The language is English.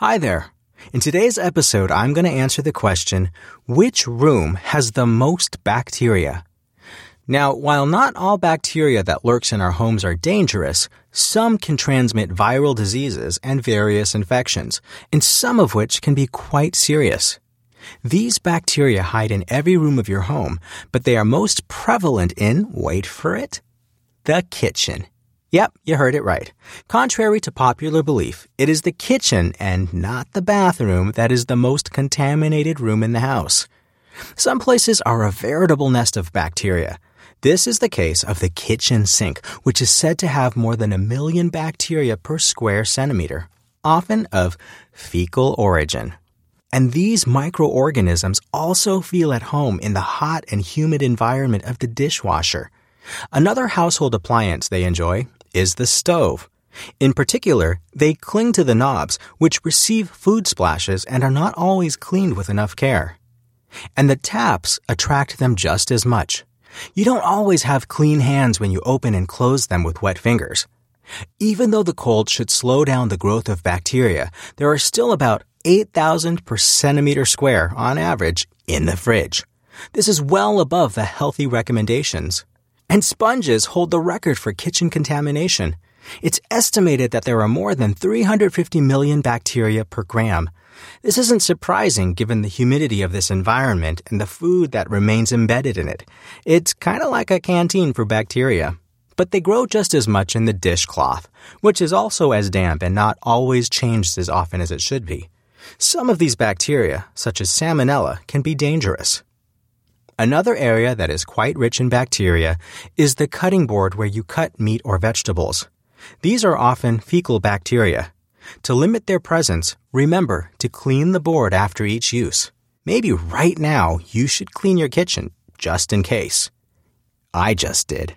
Hi there. In today's episode, I'm going to answer the question which room has the most bacteria? Now, while not all bacteria that lurks in our homes are dangerous, some can transmit viral diseases and various infections, and some of which can be quite serious. These bacteria hide in every room of your home, but they are most prevalent in, wait for it, the kitchen. Yep, you heard it right. Contrary to popular belief, it is the kitchen and not the bathroom that is the most contaminated room in the house. Some places are a veritable nest of bacteria. This is the case of the kitchen sink, which is said to have more than a million bacteria per square centimeter, often of fecal origin. And these microorganisms also feel at home in the hot and humid environment of the dishwasher. Another household appliance they enjoy is the stove. In particular, they cling to the knobs, which receive food splashes and are not always cleaned with enough care. And the taps attract them just as much. You don't always have clean hands when you open and close them with wet fingers. Even though the cold should slow down the growth of bacteria, there are still about 8,000 per centimeter square on average in the fridge. This is well above the healthy recommendations. And sponges hold the record for kitchen contamination. It's estimated that there are more than 350 million bacteria per gram. This isn't surprising given the humidity of this environment and the food that remains embedded in it. It's kind of like a canteen for bacteria. But they grow just as much in the dishcloth, which is also as damp and not always changed as often as it should be. Some of these bacteria, such as salmonella, can be dangerous. Another area that is quite rich in bacteria is the cutting board where you cut meat or vegetables. These are often fecal bacteria. To limit their presence, remember to clean the board after each use. Maybe right now you should clean your kitchen, just in case. I just did.